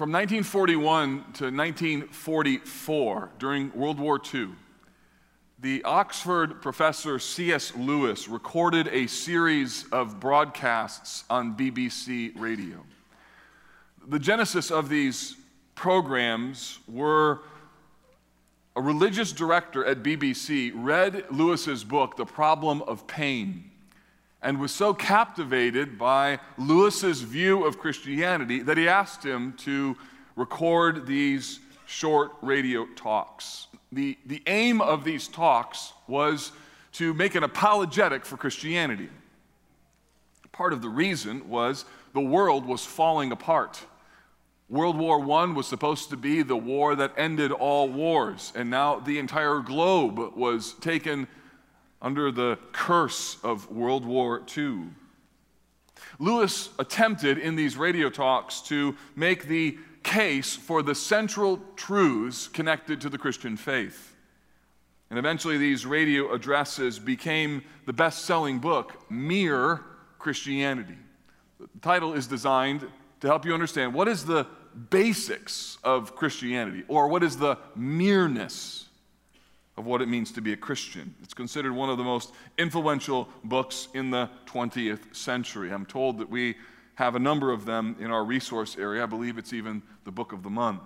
From 1941 to 1944, during World War II, the Oxford professor C.S. Lewis recorded a series of broadcasts on BBC radio. The genesis of these programs were a religious director at BBC read Lewis's book, The Problem of Pain, and was so captivated by Lewis's view of Christianity that he asked him to record these short radio talks. The, the aim of these talks was to make an apologetic for Christianity. Part of the reason was the world was falling apart. World War I was supposed to be the war that ended all wars, and now the entire globe was taken under the curse of World War II. Lewis attempted in these radio talks to make the case for the central truths connected to the Christian faith. And eventually, these radio addresses became the best selling book, Mere Christianity. The title is designed to help you understand what is the basics of Christianity, or what is the mereness of what it means to be a Christian. It's considered one of the most influential books in the 20th century. I'm told that we have a number of them in our resource area. I believe it's even the book of the month.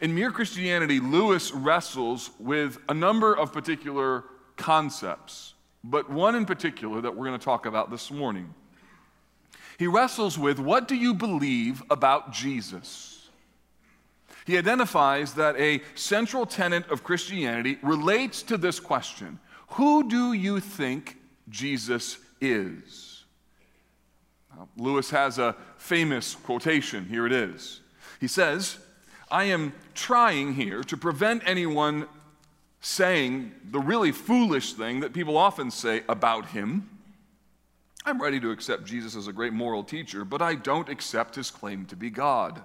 In Mere Christianity, Lewis wrestles with a number of particular concepts, but one in particular that we're going to talk about this morning. He wrestles with what do you believe about Jesus? He identifies that a central tenet of Christianity relates to this question Who do you think Jesus is? Lewis has a famous quotation. Here it is. He says, I am trying here to prevent anyone saying the really foolish thing that people often say about him. I'm ready to accept Jesus as a great moral teacher, but I don't accept his claim to be God.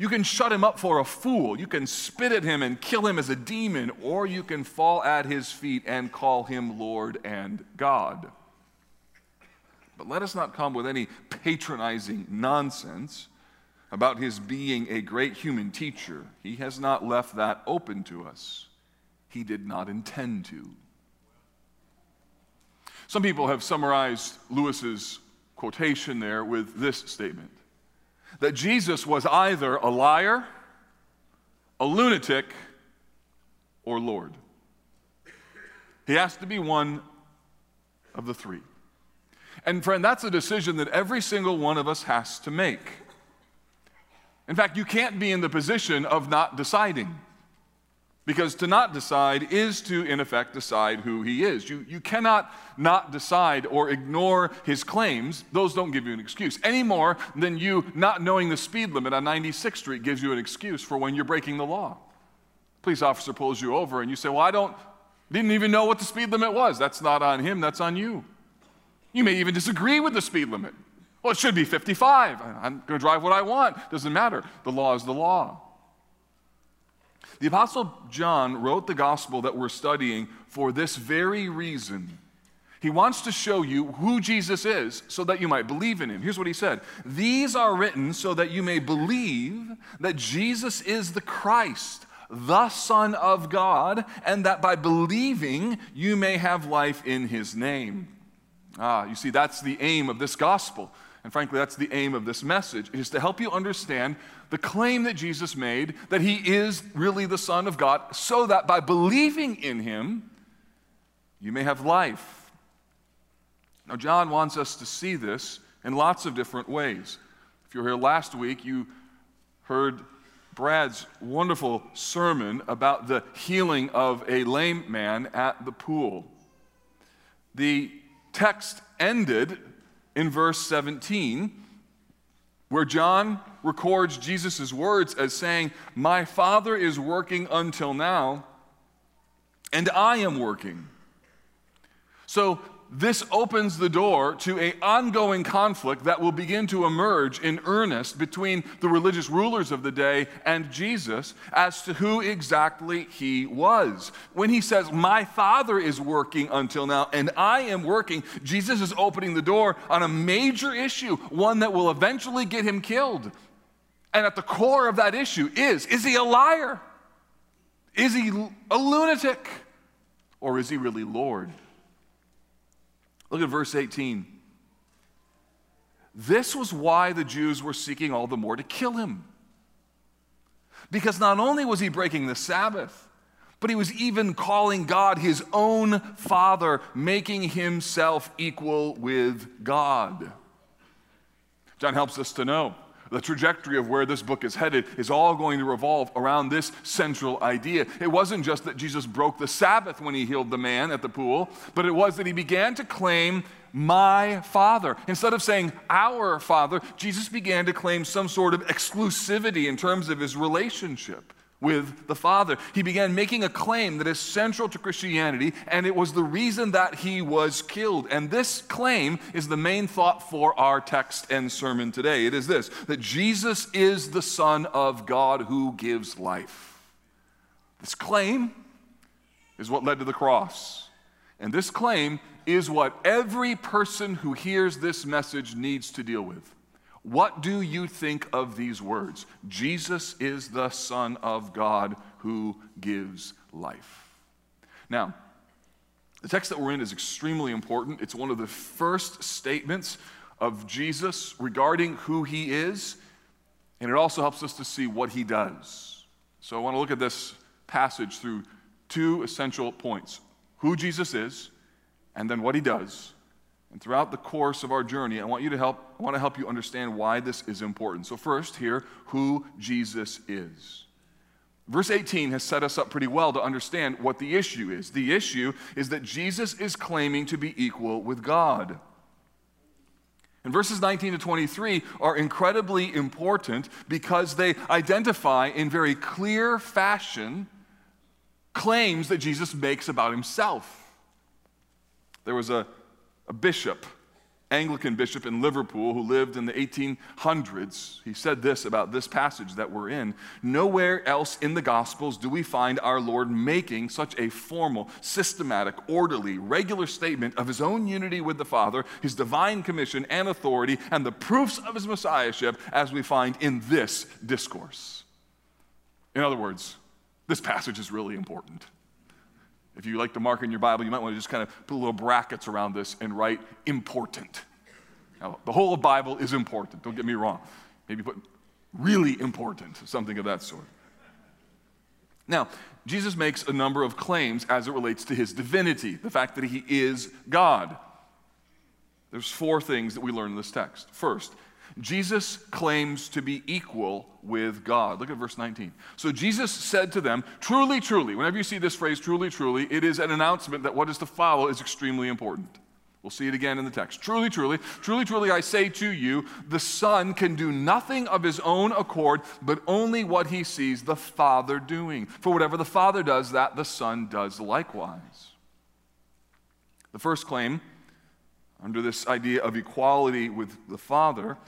You can shut him up for a fool. You can spit at him and kill him as a demon, or you can fall at his feet and call him Lord and God. But let us not come with any patronizing nonsense about his being a great human teacher. He has not left that open to us. He did not intend to. Some people have summarized Lewis's quotation there with this statement that Jesus was either a liar, a lunatic, or Lord. He has to be one of the three. And friend, that's a decision that every single one of us has to make. In fact, you can't be in the position of not deciding. Because to not decide is to, in effect, decide who he is. You, you cannot not decide or ignore his claims. Those don't give you an excuse. Any more than you not knowing the speed limit on 96th Street gives you an excuse for when you're breaking the law. Police officer pulls you over and you say, Well, I don't, didn't even know what the speed limit was. That's not on him, that's on you. You may even disagree with the speed limit. Well, it should be 55. I'm going to drive what I want. Doesn't matter. The law is the law. The Apostle John wrote the gospel that we're studying for this very reason. He wants to show you who Jesus is so that you might believe in him. Here's what he said These are written so that you may believe that Jesus is the Christ, the Son of God, and that by believing you may have life in his name. Ah, you see, that's the aim of this gospel. And frankly, that's the aim of this message, is to help you understand the claim that Jesus made that he is really the Son of God, so that by believing in him, you may have life. Now, John wants us to see this in lots of different ways. If you were here last week, you heard Brad's wonderful sermon about the healing of a lame man at the pool. The text ended in verse 17 where John records Jesus' words as saying, My Father is working until now, and I am working. So this opens the door to an ongoing conflict that will begin to emerge in earnest between the religious rulers of the day and Jesus as to who exactly he was. When he says, My Father is working until now, and I am working, Jesus is opening the door on a major issue, one that will eventually get him killed. And at the core of that issue is is he a liar? Is he a lunatic? Or is he really Lord? Look at verse 18. This was why the Jews were seeking all the more to kill him. Because not only was he breaking the Sabbath, but he was even calling God his own Father, making himself equal with God. John helps us to know the trajectory of where this book is headed is all going to revolve around this central idea. It wasn't just that Jesus broke the Sabbath when he healed the man at the pool, but it was that he began to claim my Father. Instead of saying our Father, Jesus began to claim some sort of exclusivity in terms of his relationship with the Father. He began making a claim that is central to Christianity, and it was the reason that he was killed. And this claim is the main thought for our text and sermon today. It is this that Jesus is the Son of God who gives life. This claim is what led to the cross. And this claim is what every person who hears this message needs to deal with. What do you think of these words? Jesus is the Son of God who gives life. Now, the text that we're in is extremely important. It's one of the first statements of Jesus regarding who he is, and it also helps us to see what he does. So I want to look at this passage through two essential points who Jesus is, and then what he does, and throughout the course of our journey, I want you to help, I want to help you understand why this is important. So, first, here, who Jesus is. Verse 18 has set us up pretty well to understand what the issue is. The issue is that Jesus is claiming to be equal with God. And verses 19 to 23 are incredibly important because they identify in very clear fashion claims that Jesus makes about himself. There was a a bishop, Anglican bishop in Liverpool who lived in the 1800s. He said this about this passage that we're in Nowhere else in the Gospels do we find our Lord making such a formal, systematic, orderly, regular statement of his own unity with the Father, his divine commission and authority, and the proofs of his messiahship as we find in this discourse. In other words, this passage is really important. If you like to mark in your Bible, you might want to just kind of put little brackets around this and write important. Now, the whole Bible is important, don't get me wrong. Maybe put really important, something of that sort. Now, Jesus makes a number of claims as it relates to his divinity, the fact that he is God. There's four things that we learn in this text. First, Jesus claims to be equal with God. Look at verse 19. So Jesus said to them, Truly, truly, whenever you see this phrase, truly, truly, it is an announcement that what is to follow is extremely important. We'll see it again in the text. Truly, truly, truly, truly, I say to you, the Son can do nothing of his own accord, but only what he sees the Father doing. For whatever the Father does, that the Son does likewise. The first claim, under this idea of equality with the Father,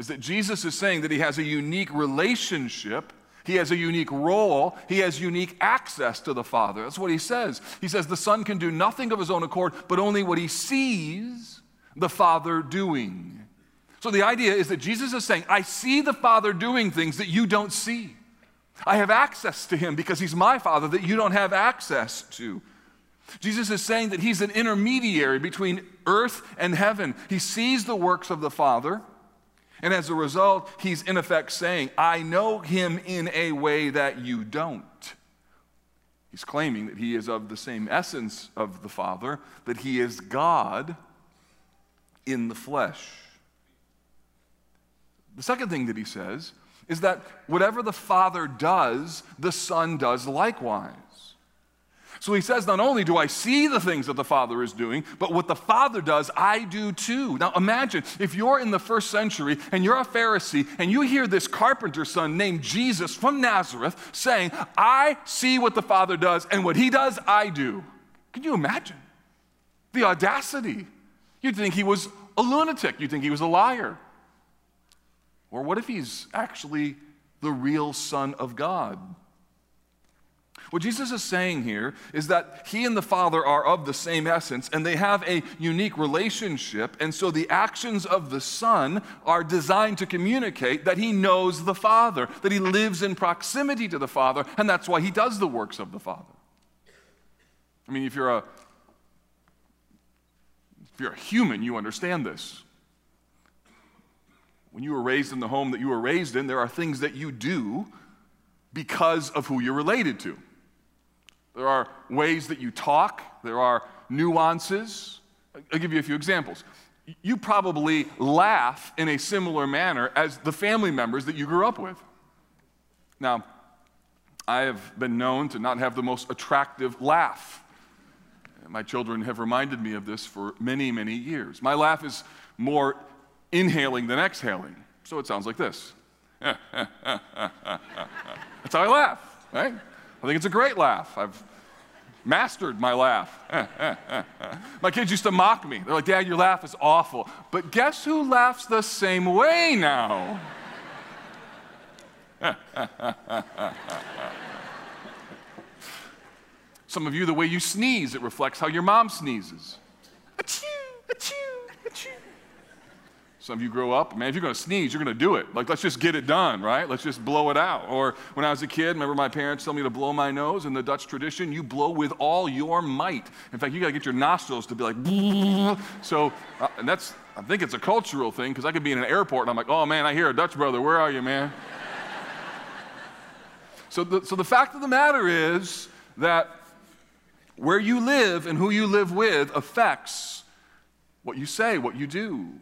is that Jesus is saying that he has a unique relationship. He has a unique role. He has unique access to the Father. That's what he says. He says the Son can do nothing of his own accord, but only what he sees the Father doing. So the idea is that Jesus is saying, I see the Father doing things that you don't see. I have access to him because he's my Father that you don't have access to. Jesus is saying that he's an intermediary between earth and heaven. He sees the works of the Father. And as a result, he's in effect saying, I know him in a way that you don't. He's claiming that he is of the same essence of the Father, that he is God in the flesh. The second thing that he says is that whatever the Father does, the Son does likewise. So he says, Not only do I see the things that the Father is doing, but what the Father does, I do too. Now imagine if you're in the first century and you're a Pharisee and you hear this carpenter's son named Jesus from Nazareth saying, I see what the Father does, and what he does, I do. Can you imagine? The audacity. You'd think he was a lunatic, you'd think he was a liar. Or what if he's actually the real Son of God? What Jesus is saying here is that he and the Father are of the same essence and they have a unique relationship. And so the actions of the Son are designed to communicate that he knows the Father, that he lives in proximity to the Father, and that's why he does the works of the Father. I mean, if you're a if you're a human, you understand this. When you were raised in the home that you were raised in, there are things that you do because of who you're related to. There are ways that you talk, there are nuances. I'll give you a few examples. You probably laugh in a similar manner as the family members that you grew up with. Now, I have been known to not have the most attractive laugh. My children have reminded me of this for many, many years. My laugh is more inhaling than exhaling, so it sounds like this. That's how I laugh, right? I think it's a great laugh. I've mastered my laugh. my kids used to mock me. They're like, Dad, your laugh is awful. But guess who laughs the same way now? Some of you, the way you sneeze, it reflects how your mom sneezes. Achoo, achoo, achoo. Some of you grow up, man, if you're going to sneeze, you're going to do it. Like, let's just get it done, right? Let's just blow it out. Or when I was a kid, remember my parents telling me to blow my nose in the Dutch tradition? You blow with all your might. In fact, you got to get your nostrils to be like, so, uh, and that's, I think it's a cultural thing because I could be in an airport and I'm like, oh man, I hear a Dutch brother. Where are you, man? so, the, so the fact of the matter is that where you live and who you live with affects what you say, what you do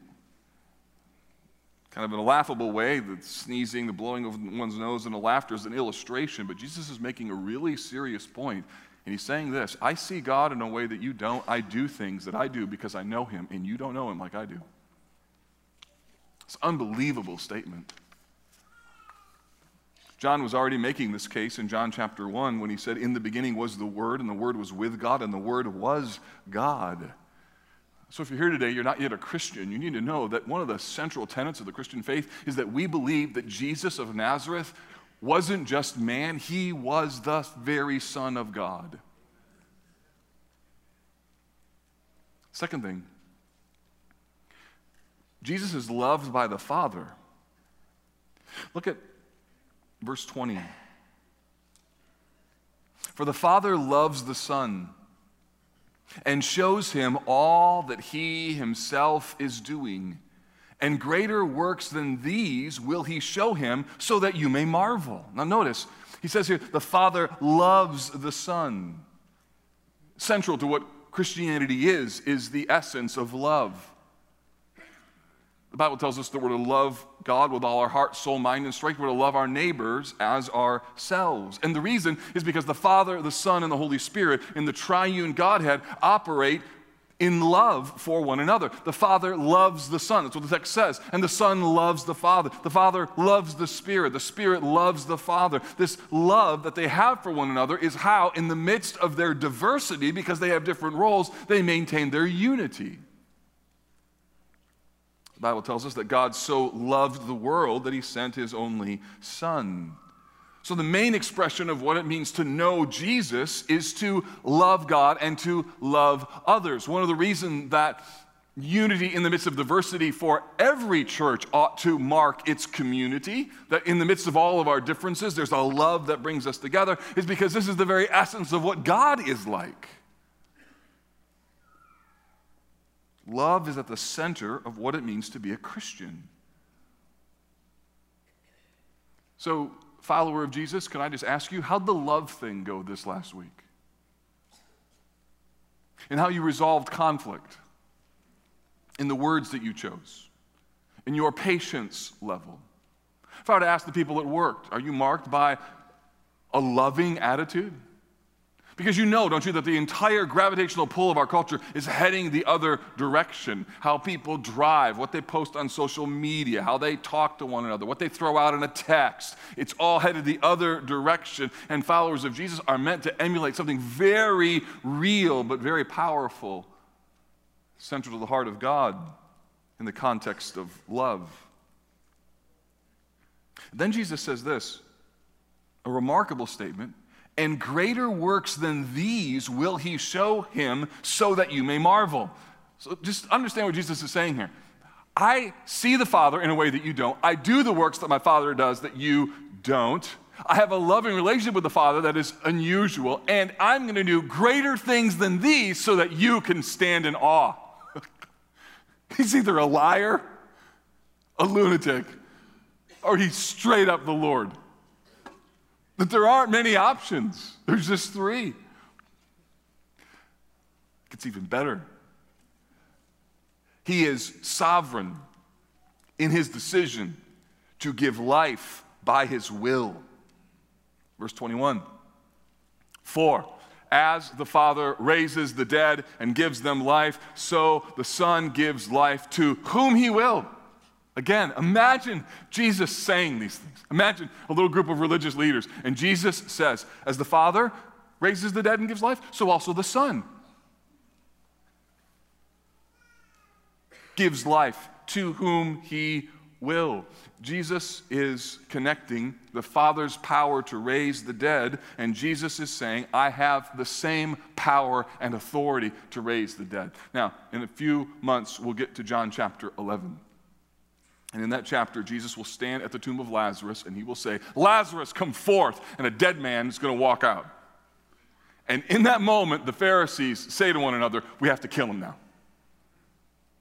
kind of in a laughable way. The sneezing, the blowing of one's nose, and the laughter is an illustration, but Jesus is making a really serious point. And he's saying this I see God in a way that you don't. I do things that I do because I know him, and you don't know him like I do. It's an unbelievable statement. John was already making this case in John chapter 1 when he said, In the beginning was the Word, and the Word was with God, and the Word was God. So, if you're here today, you're not yet a Christian, you need to know that one of the central tenets of the Christian faith is that we believe that Jesus of Nazareth wasn't just man, he was the very Son of God. Second thing, Jesus is loved by the Father. Look at verse 20. For the Father loves the Son and shows him all that he himself is doing. And greater works than these will he show him so that you may marvel. Now, notice, he says here, the Father loves the Son. Central to what Christianity is, is the essence of love. The Bible tells us that we're to love God with all our heart, soul, mind, and strength. We're to love our neighbors as ourselves. And the reason is because the Father, the Son, and the Holy Spirit in the triune Godhead operate in love for one another. The Father loves the Son. That's what the text says. And the Son loves the Father. The Father loves the Spirit. The Spirit loves the Father. This love that they have for one another is how, in the midst of their diversity, because they have different roles, they maintain their unity. The Bible tells us that God so loved the world that he sent his only Son. So, the main expression of what it means to know Jesus is to love God and to love others. One of the reasons that unity in the midst of diversity for every church ought to mark its community, that in the midst of all of our differences, there's a love that brings us together, is because this is the very essence of what God is like. Love is at the center of what it means to be a Christian. So, follower of Jesus, can I just ask you, how'd the love thing go this last week? And how you resolved conflict in the words that you chose, in your patience level. If I were to ask the people at work, are you marked by a loving attitude? Because you know, don't you, that the entire gravitational pull of our culture is heading the other direction. How people drive, what they post on social media, how they talk to one another, what they throw out in a text. It's all headed the other direction. And followers of Jesus are meant to emulate something very real but very powerful, central to the heart of God in the context of love. Then Jesus says this a remarkable statement and greater works than these will he show him so that you may marvel. So just understand what Jesus is saying here. I see the Father in a way that you don't. I do the works that my Father does that you don't. I have a loving relationship with the Father that is unusual, and I'm going to do greater things than these so that you can stand in awe. he's either a liar, a lunatic, or he's straight up the Lord that there aren't many options, there's just three. It gets even better. He is sovereign in his decision to give life by his will. Verse 21. For as the Father raises the dead and gives them life, so the Son gives life to whom he will. Again, imagine Jesus saying these things. Imagine a little group of religious leaders, and Jesus says, As the Father raises the dead and gives life, so also the Son gives life to whom he will. Jesus is connecting the Father's power to raise the dead, and Jesus is saying, I have the same power and authority to raise the dead. Now, in a few months, we'll get to John chapter 11. And in that chapter, Jesus will stand at the tomb of Lazarus and he will say, Lazarus, come forth. And a dead man is going to walk out. And in that moment, the Pharisees say to one another, We have to kill him now.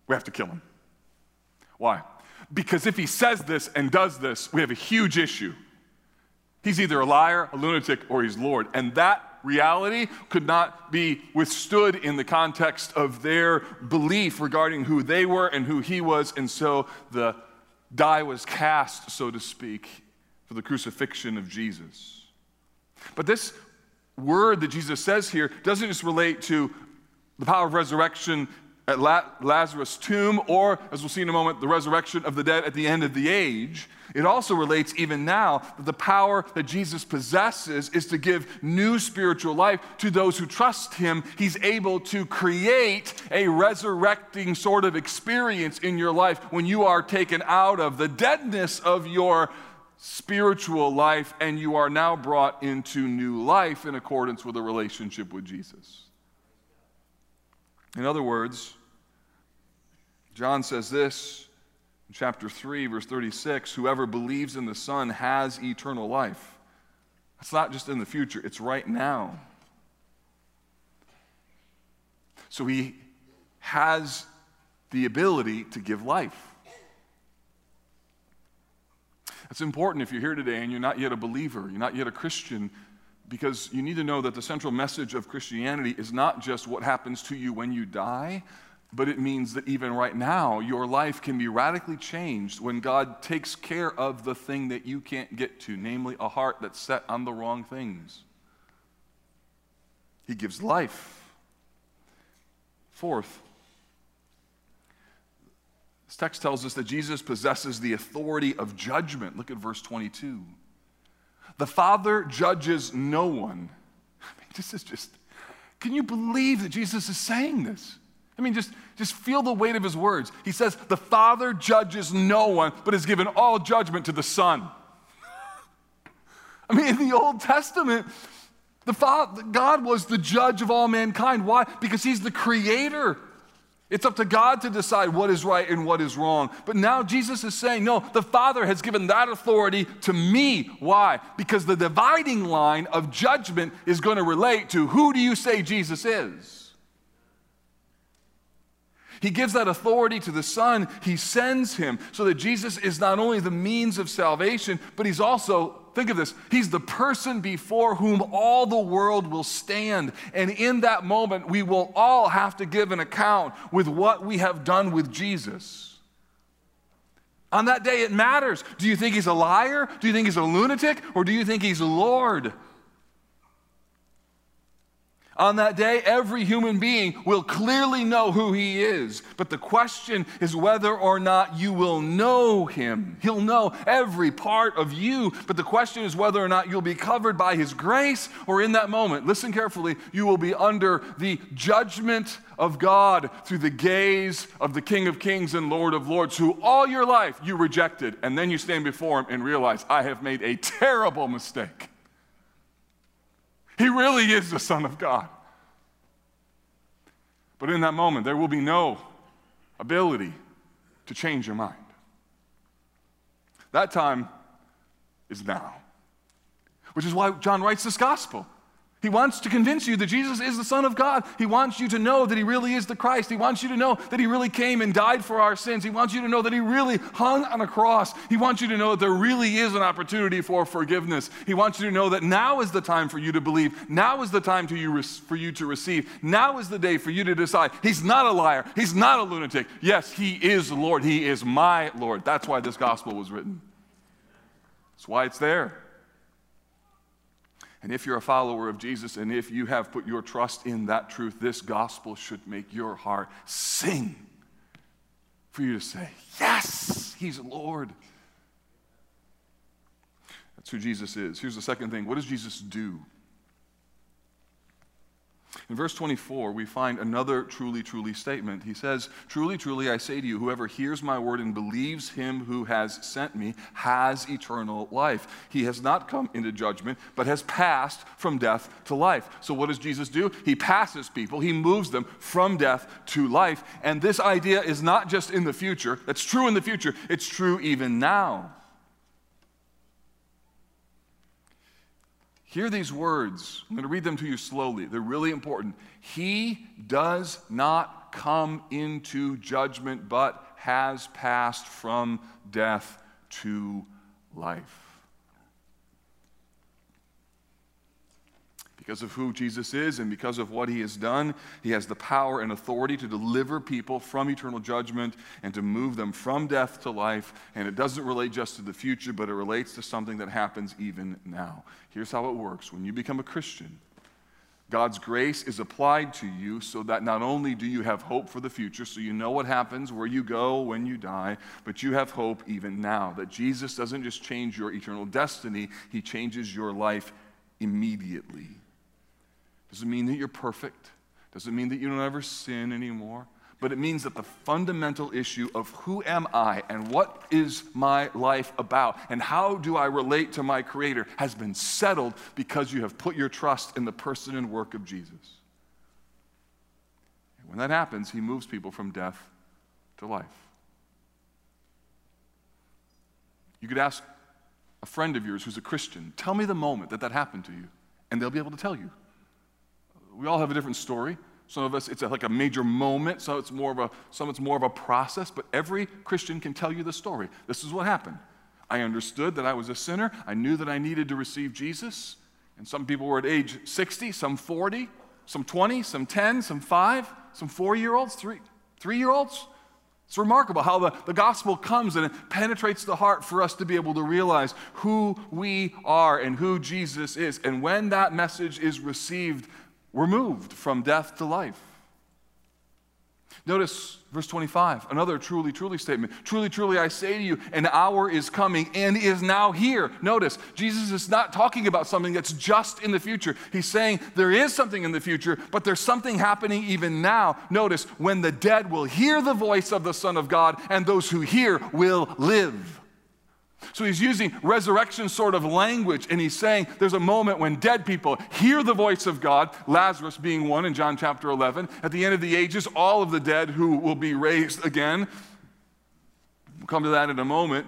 We have to kill him. Why? Because if he says this and does this, we have a huge issue. He's either a liar, a lunatic, or he's Lord. And that reality could not be withstood in the context of their belief regarding who they were and who he was. And so the die was cast, so to speak, for the crucifixion of Jesus. But this word that Jesus says here doesn't just relate to the power of resurrection at Lazarus' tomb, or, as we'll see in a moment, the resurrection of the dead at the end of the age. It also relates even now that the power that Jesus possesses is to give new spiritual life to those who trust him. He's able to create a resurrecting sort of experience in your life when you are taken out of the deadness of your spiritual life and you are now brought into new life in accordance with a relationship with Jesus. In other words, John says this in chapter 3, verse 36 Whoever believes in the Son has eternal life. It's not just in the future, it's right now. So he has the ability to give life. That's important if you're here today and you're not yet a believer, you're not yet a Christian, because you need to know that the central message of Christianity is not just what happens to you when you die, but it means that even right now, your life can be radically changed when God takes care of the thing that you can't get to, namely a heart that's set on the wrong things. He gives life. Fourth, this text tells us that Jesus possesses the authority of judgment. Look at verse 22. The Father judges no one. I mean, this is just, can you believe that Jesus is saying this? I mean, just, just feel the weight of his words. He says, The Father judges no one, but has given all judgment to the Son. I mean, in the Old Testament, the Father, God was the judge of all mankind. Why? Because he's the creator. It's up to God to decide what is right and what is wrong. But now Jesus is saying, no, the Father has given that authority to me. Why? Because the dividing line of judgment is going to relate to who do you say Jesus is? He gives that authority to the Son. He sends him so that Jesus is not only the means of salvation, but he's also, think of this, he's the person before whom all the world will stand. And in that moment, we will all have to give an account with what we have done with Jesus. On that day, it matters. Do you think he's a liar? Do you think he's a lunatic? Or do you think he's Lord? On that day, every human being will clearly know who he is. But the question is whether or not you will know him. He'll know every part of you. But the question is whether or not you'll be covered by his grace or in that moment, listen carefully, you will be under the judgment of God through the gaze of the King of Kings and Lord of Lords, who all your life you rejected. And then you stand before him and realize, I have made a terrible mistake. He really is the Son of God. But in that moment, there will be no ability to change your mind. That time is now, which is why John writes this gospel. He wants to convince you that Jesus is the Son of God. He wants you to know that He really is the Christ. He wants you to know that He really came and died for our sins. He wants you to know that He really hung on a cross. He wants you to know that there really is an opportunity for forgiveness. He wants you to know that now is the time for you to believe. Now is the time you, for you to receive. Now is the day for you to decide. He's not a liar. He's not a lunatic. Yes, He is the Lord. He is my Lord. That's why this gospel was written. That's why it's there. And if you're a follower of Jesus and if you have put your trust in that truth, this gospel should make your heart sing for you to say, Yes, He's Lord. That's who Jesus is. Here's the second thing what does Jesus do? In verse 24, we find another truly, truly statement. He says, Truly, truly, I say to you, whoever hears my word and believes him who has sent me has eternal life. He has not come into judgment, but has passed from death to life. So, what does Jesus do? He passes people, he moves them from death to life. And this idea is not just in the future, that's true in the future, it's true even now. Hear these words. I'm going to read them to you slowly. They're really important. He does not come into judgment, but has passed from death to life. Because of who Jesus is and because of what he has done, he has the power and authority to deliver people from eternal judgment and to move them from death to life. And it doesn't relate just to the future, but it relates to something that happens even now. Here's how it works when you become a Christian, God's grace is applied to you so that not only do you have hope for the future, so you know what happens where you go when you die, but you have hope even now. That Jesus doesn't just change your eternal destiny, He changes your life immediately. Doesn't mean that you're perfect. Doesn't mean that you don't ever sin anymore. But it means that the fundamental issue of who am I and what is my life about and how do I relate to my Creator has been settled because you have put your trust in the person and work of Jesus. And when that happens, He moves people from death to life. You could ask a friend of yours who's a Christian, tell me the moment that that happened to you, and they'll be able to tell you. We all have a different story. Some of us, it's like a major moment. Some it's more of a, some it's more of a process. But every Christian can tell you the story. This is what happened. I understood that I was a sinner. I knew that I needed to receive Jesus. And some people were at age 60, some 40, some 20, some 10, some 5, some 4 year olds, 3, 3 year olds. It's remarkable how the, the gospel comes and it penetrates the heart for us to be able to realize who we are and who Jesus is. And when that message is received were moved from death to life. Notice verse 25, another truly, truly statement. Truly, truly, I say to you, an hour is coming and is now here. Notice, Jesus is not talking about something that's just in the future. He's saying there is something in the future, but there's something happening even now. Notice, when the dead will hear the voice of the Son of God, and those who hear will live. So he's using resurrection sort of language, and he's saying there's a moment when dead people hear the voice of God, Lazarus being one in John chapter 11. At the end of the ages, all of the dead who will be raised again. We'll come to that in a moment.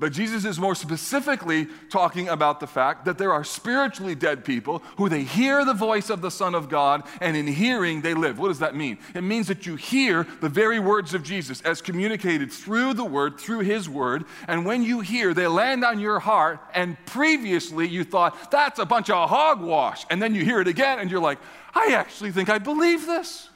But Jesus is more specifically talking about the fact that there are spiritually dead people who they hear the voice of the Son of God, and in hearing they live. What does that mean? It means that you hear the very words of Jesus as communicated through the Word, through His Word, and when you hear, they land on your heart, and previously you thought, that's a bunch of hogwash. And then you hear it again, and you're like, I actually think I believe this.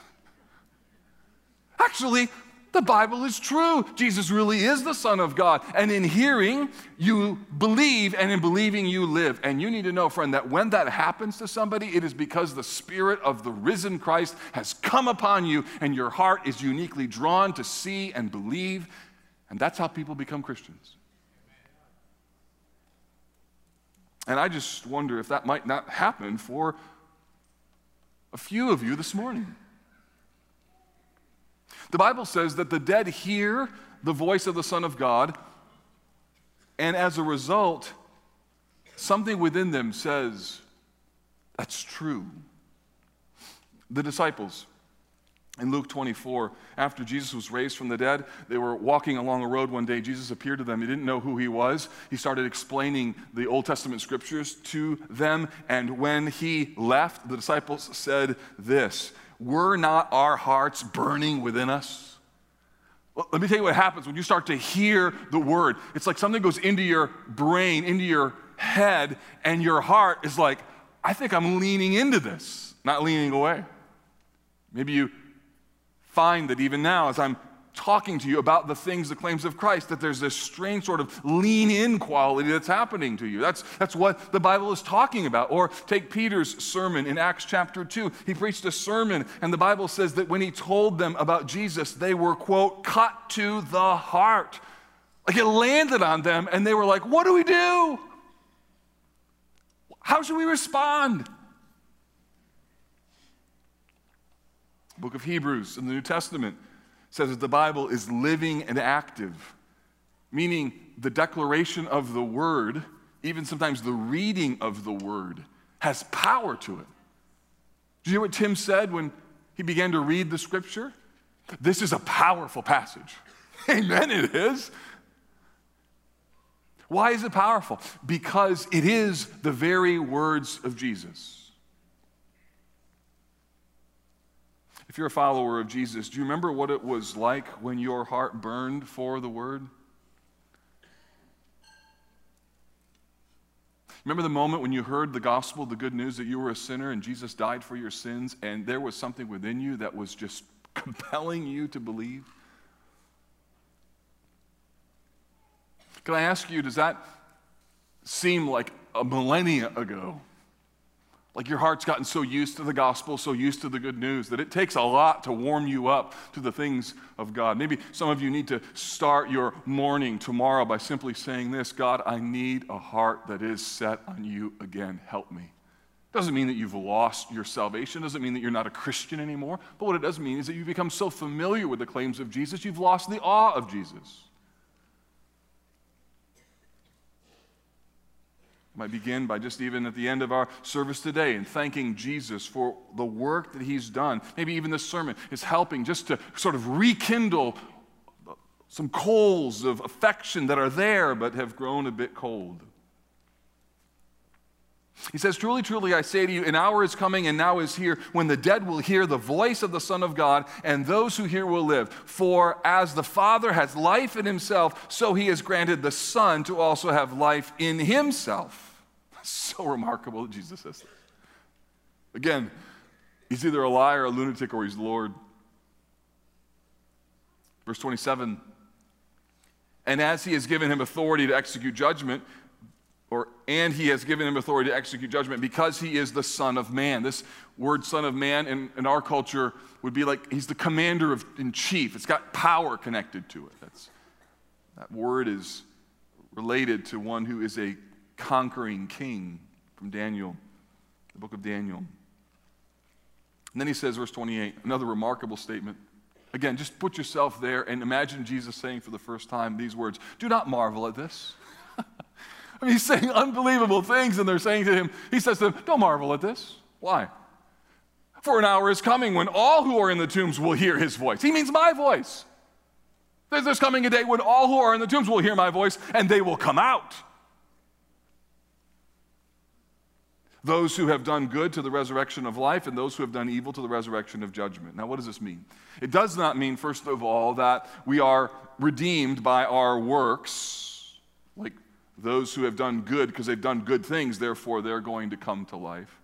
Actually, The Bible is true. Jesus really is the Son of God. And in hearing, you believe, and in believing, you live. And you need to know, friend, that when that happens to somebody, it is because the Spirit of the risen Christ has come upon you, and your heart is uniquely drawn to see and believe. And that's how people become Christians. And I just wonder if that might not happen for a few of you this morning. The Bible says that the dead hear the voice of the Son of God, and as a result, something within them says, That's true. The disciples in Luke 24, after Jesus was raised from the dead, they were walking along a road one day. Jesus appeared to them. He didn't know who he was. He started explaining the Old Testament scriptures to them. And when he left, the disciples said this Were not our hearts burning within us? Let me tell you what happens when you start to hear the word. It's like something goes into your brain, into your head, and your heart is like, I think I'm leaning into this, not leaning away. Maybe you find that even now, as I'm talking to you about the things, the claims of Christ, that there's this strange sort of lean in quality that's happening to you. That's, that's what the Bible is talking about. Or take Peter's sermon in Acts chapter 2. He preached a sermon, and the Bible says that when he told them about Jesus, they were, quote, cut to the heart. Like it landed on them, and they were like, what do we do? How should we respond? book of Hebrews in the New Testament says that the Bible is living and active, meaning the declaration of the word, even sometimes the reading of the word, has power to it. Do you hear what Tim said when he began to read the scripture? This is a powerful passage. Amen, it is. Why is it powerful? Because it is the very words of Jesus. If you're a follower of Jesus, do you remember what it was like when your heart burned for the word? Remember the moment when you heard the gospel, the good news that you were a sinner and Jesus died for your sins, and there was something within you that was just compelling you to believe? Can I ask you, does that seem like a millennia ago? Like your heart's gotten so used to the gospel, so used to the good news, that it takes a lot to warm you up to the things of God. Maybe some of you need to start your morning tomorrow by simply saying this God, I need a heart that is set on you again. Help me. Doesn't mean that you've lost your salvation, doesn't mean that you're not a Christian anymore, but what it does mean is that you become so familiar with the claims of Jesus, you've lost the awe of Jesus. I might begin by just even at the end of our service today and thanking Jesus for the work that he's done. Maybe even this sermon is helping just to sort of rekindle some coals of affection that are there but have grown a bit cold. He says, Truly, truly, I say to you, an hour is coming and now is here when the dead will hear the voice of the Son of God, and those who hear will live. For as the Father has life in himself, so he has granted the Son to also have life in himself. So remarkable that Jesus says. Again, he's either a liar, a lunatic, or he's Lord. Verse 27 And as he has given him authority to execute judgment, or and he has given him authority to execute judgment because he is the Son of Man. This word Son of Man in, in our culture would be like he's the commander of, in chief. It's got power connected to it. That's, that word is related to one who is a conquering king from Daniel, the book of Daniel. And then he says, verse 28, another remarkable statement. Again, just put yourself there and imagine Jesus saying for the first time these words Do not marvel at this. Mean, he's saying unbelievable things, and they're saying to him, He says to them, Don't marvel at this. Why? For an hour is coming when all who are in the tombs will hear his voice. He means my voice. There's coming a day when all who are in the tombs will hear my voice, and they will come out. those who have done good to the resurrection of life, and those who have done evil to the resurrection of judgment. Now, what does this mean? It does not mean, first of all, that we are redeemed by our works, like those who have done good because they've done good things, therefore they're going to come to life.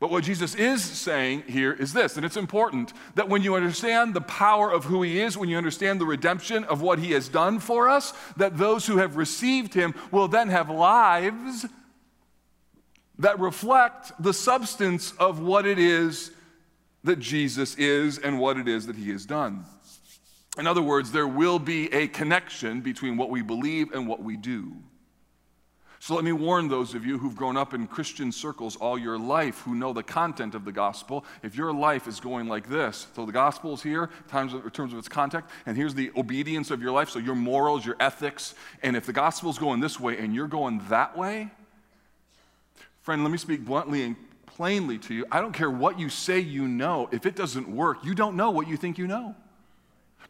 But what Jesus is saying here is this, and it's important that when you understand the power of who he is, when you understand the redemption of what he has done for us, that those who have received him will then have lives that reflect the substance of what it is that Jesus is and what it is that he has done. In other words, there will be a connection between what we believe and what we do. So let me warn those of you who've grown up in Christian circles all your life who know the content of the gospel. If your life is going like this, so the gospel is here of, in terms of its content, and here's the obedience of your life, so your morals, your ethics, and if the gospel is going this way and you're going that way, friend, let me speak bluntly and plainly to you. I don't care what you say you know, if it doesn't work, you don't know what you think you know.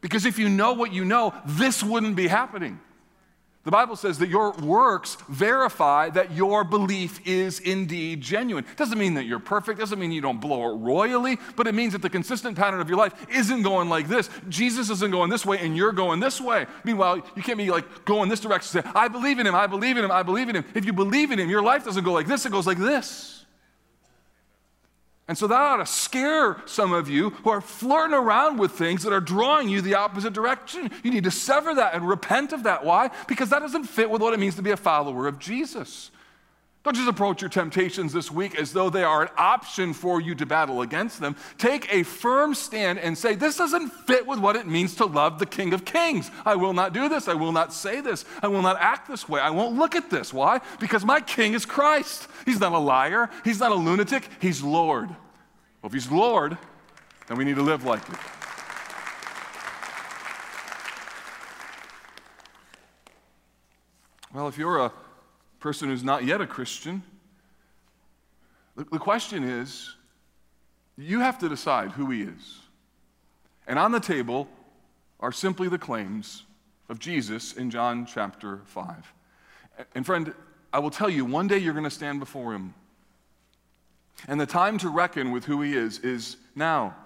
Because if you know what you know, this wouldn't be happening. The Bible says that your works verify that your belief is indeed genuine. Doesn't mean that you're perfect, doesn't mean you don't blow it royally, but it means that the consistent pattern of your life isn't going like this. Jesus isn't going this way and you're going this way. Meanwhile, you can't be like going this direction say, I believe in him, I believe in him, I believe in him. If you believe in him, your life doesn't go like this, it goes like this. And so that ought to scare some of you who are flirting around with things that are drawing you the opposite direction. You need to sever that and repent of that. Why? Because that doesn't fit with what it means to be a follower of Jesus. Don't just approach your temptations this week as though they are an option for you to battle against them. Take a firm stand and say, This doesn't fit with what it means to love the King of Kings. I will not do this. I will not say this. I will not act this way. I won't look at this. Why? Because my King is Christ. He's not a liar, He's not a lunatic, He's Lord. Well, if He's Lord, then we need to live like it. Well, if you're a person who's not yet a Christian, the, question is you have to decide who he is. And on the table are simply the claims of Jesus in John chapter 5. And friend, I will tell you, one day you're going to stand before him. And the time to reckon with who he is is now.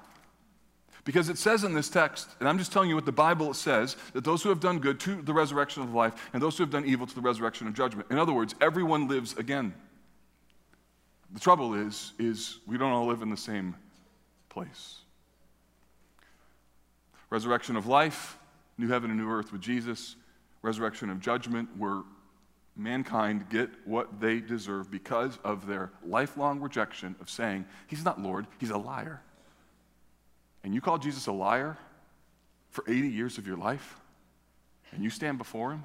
Because it says in this text, and I'm just telling you what the Bible says, that those who have done good to the resurrection of life, and those who have done evil to the resurrection of judgment. In other words, everyone lives again. The trouble is, is we don't all live in the same place. Resurrection of life, new heaven and new earth with Jesus. Resurrection of judgment, where mankind get what they deserve because of their lifelong rejection of saying, He's not Lord, He's a liar and you call Jesus a liar for 80 years of your life, and you stand before him,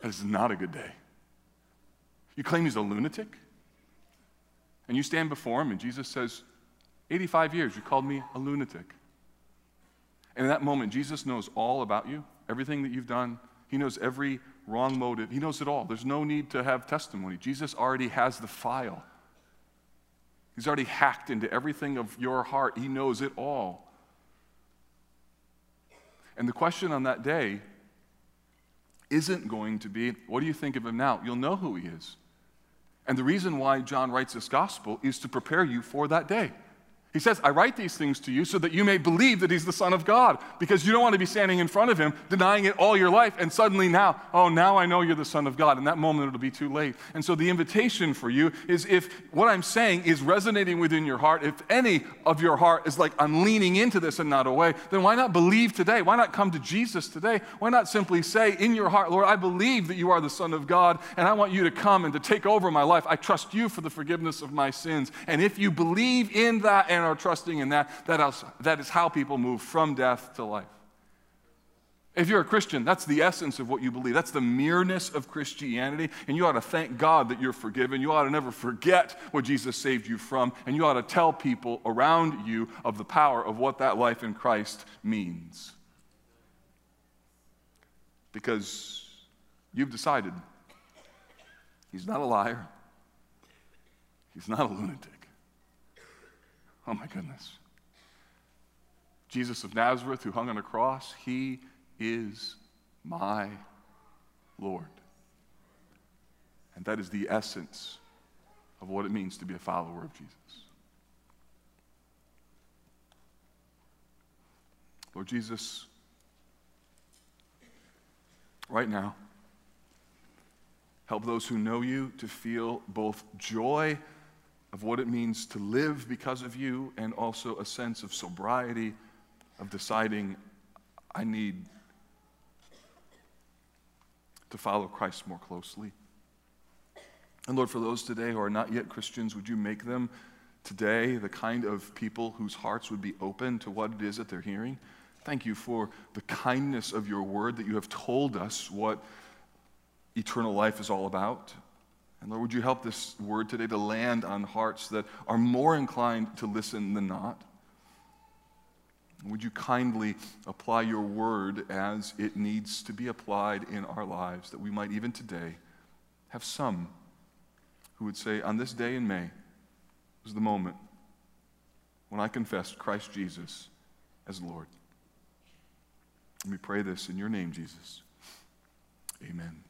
that is not a good day. You claim he's a lunatic, and you stand before him, and Jesus says, 85 years, you called me a lunatic. And in that moment, Jesus knows all about you, everything that you've done. He knows every wrong motive. He knows it all. There's no need to have testimony. Jesus already has the file. He's already hacked into everything of your heart, He knows it all. And the question on that day isn't going to be, What do you think of Him now? You'll know who He is. And the reason why John writes this gospel is to prepare you for that day. He says, I write these things to you so that you may believe that he's the Son of God, because you don't want to be standing in front of him, denying it all your life, and suddenly now, oh, now I know you're the Son of God. In that moment, it'll be too late. And so the invitation for you is if what I'm saying is resonating within your heart, if any of your heart is like, I'm leaning into this and not away, then why not believe today? Why not come to Jesus today? Why not simply say in your heart, Lord, I believe that you are the Son of God, and I want you to come and to take over my life. I trust you for the forgiveness of my sins. And if you believe in that and are trusting in that, that is, that is how people move from death to life. If you're a Christian, that's the essence of what you believe. That's the mereness of Christianity. And you ought to thank God that you're forgiven. You ought to never forget what Jesus saved you from. And you ought to tell people around you of the power of what that life in Christ means. Because you've decided he's not a liar, he's not a lunatic. Oh my goodness. Jesus of Nazareth, who hung on a cross, he is my Lord. And that is the essence of what it means to be a follower of Jesus. Lord Jesus, right now, help those who know you to feel both joy of what it means to live because of you, and also a sense of sobriety, of deciding I need to follow Christ more closely. And Lord, for those today who are not yet Christians, would you make them today the kind of people whose hearts would be open to what it is that they're hearing? Thank you for the kindness of your word that you have told us what eternal life is all about. And Lord, would you help this word today to land on hearts that are more inclined to listen than not? Would you kindly apply your word as it needs to be applied in our lives, that we might even today have some who would say, On this day in May was the moment when I confessed Christ Jesus as Lord. Let me pray this in your name, Jesus. Amen.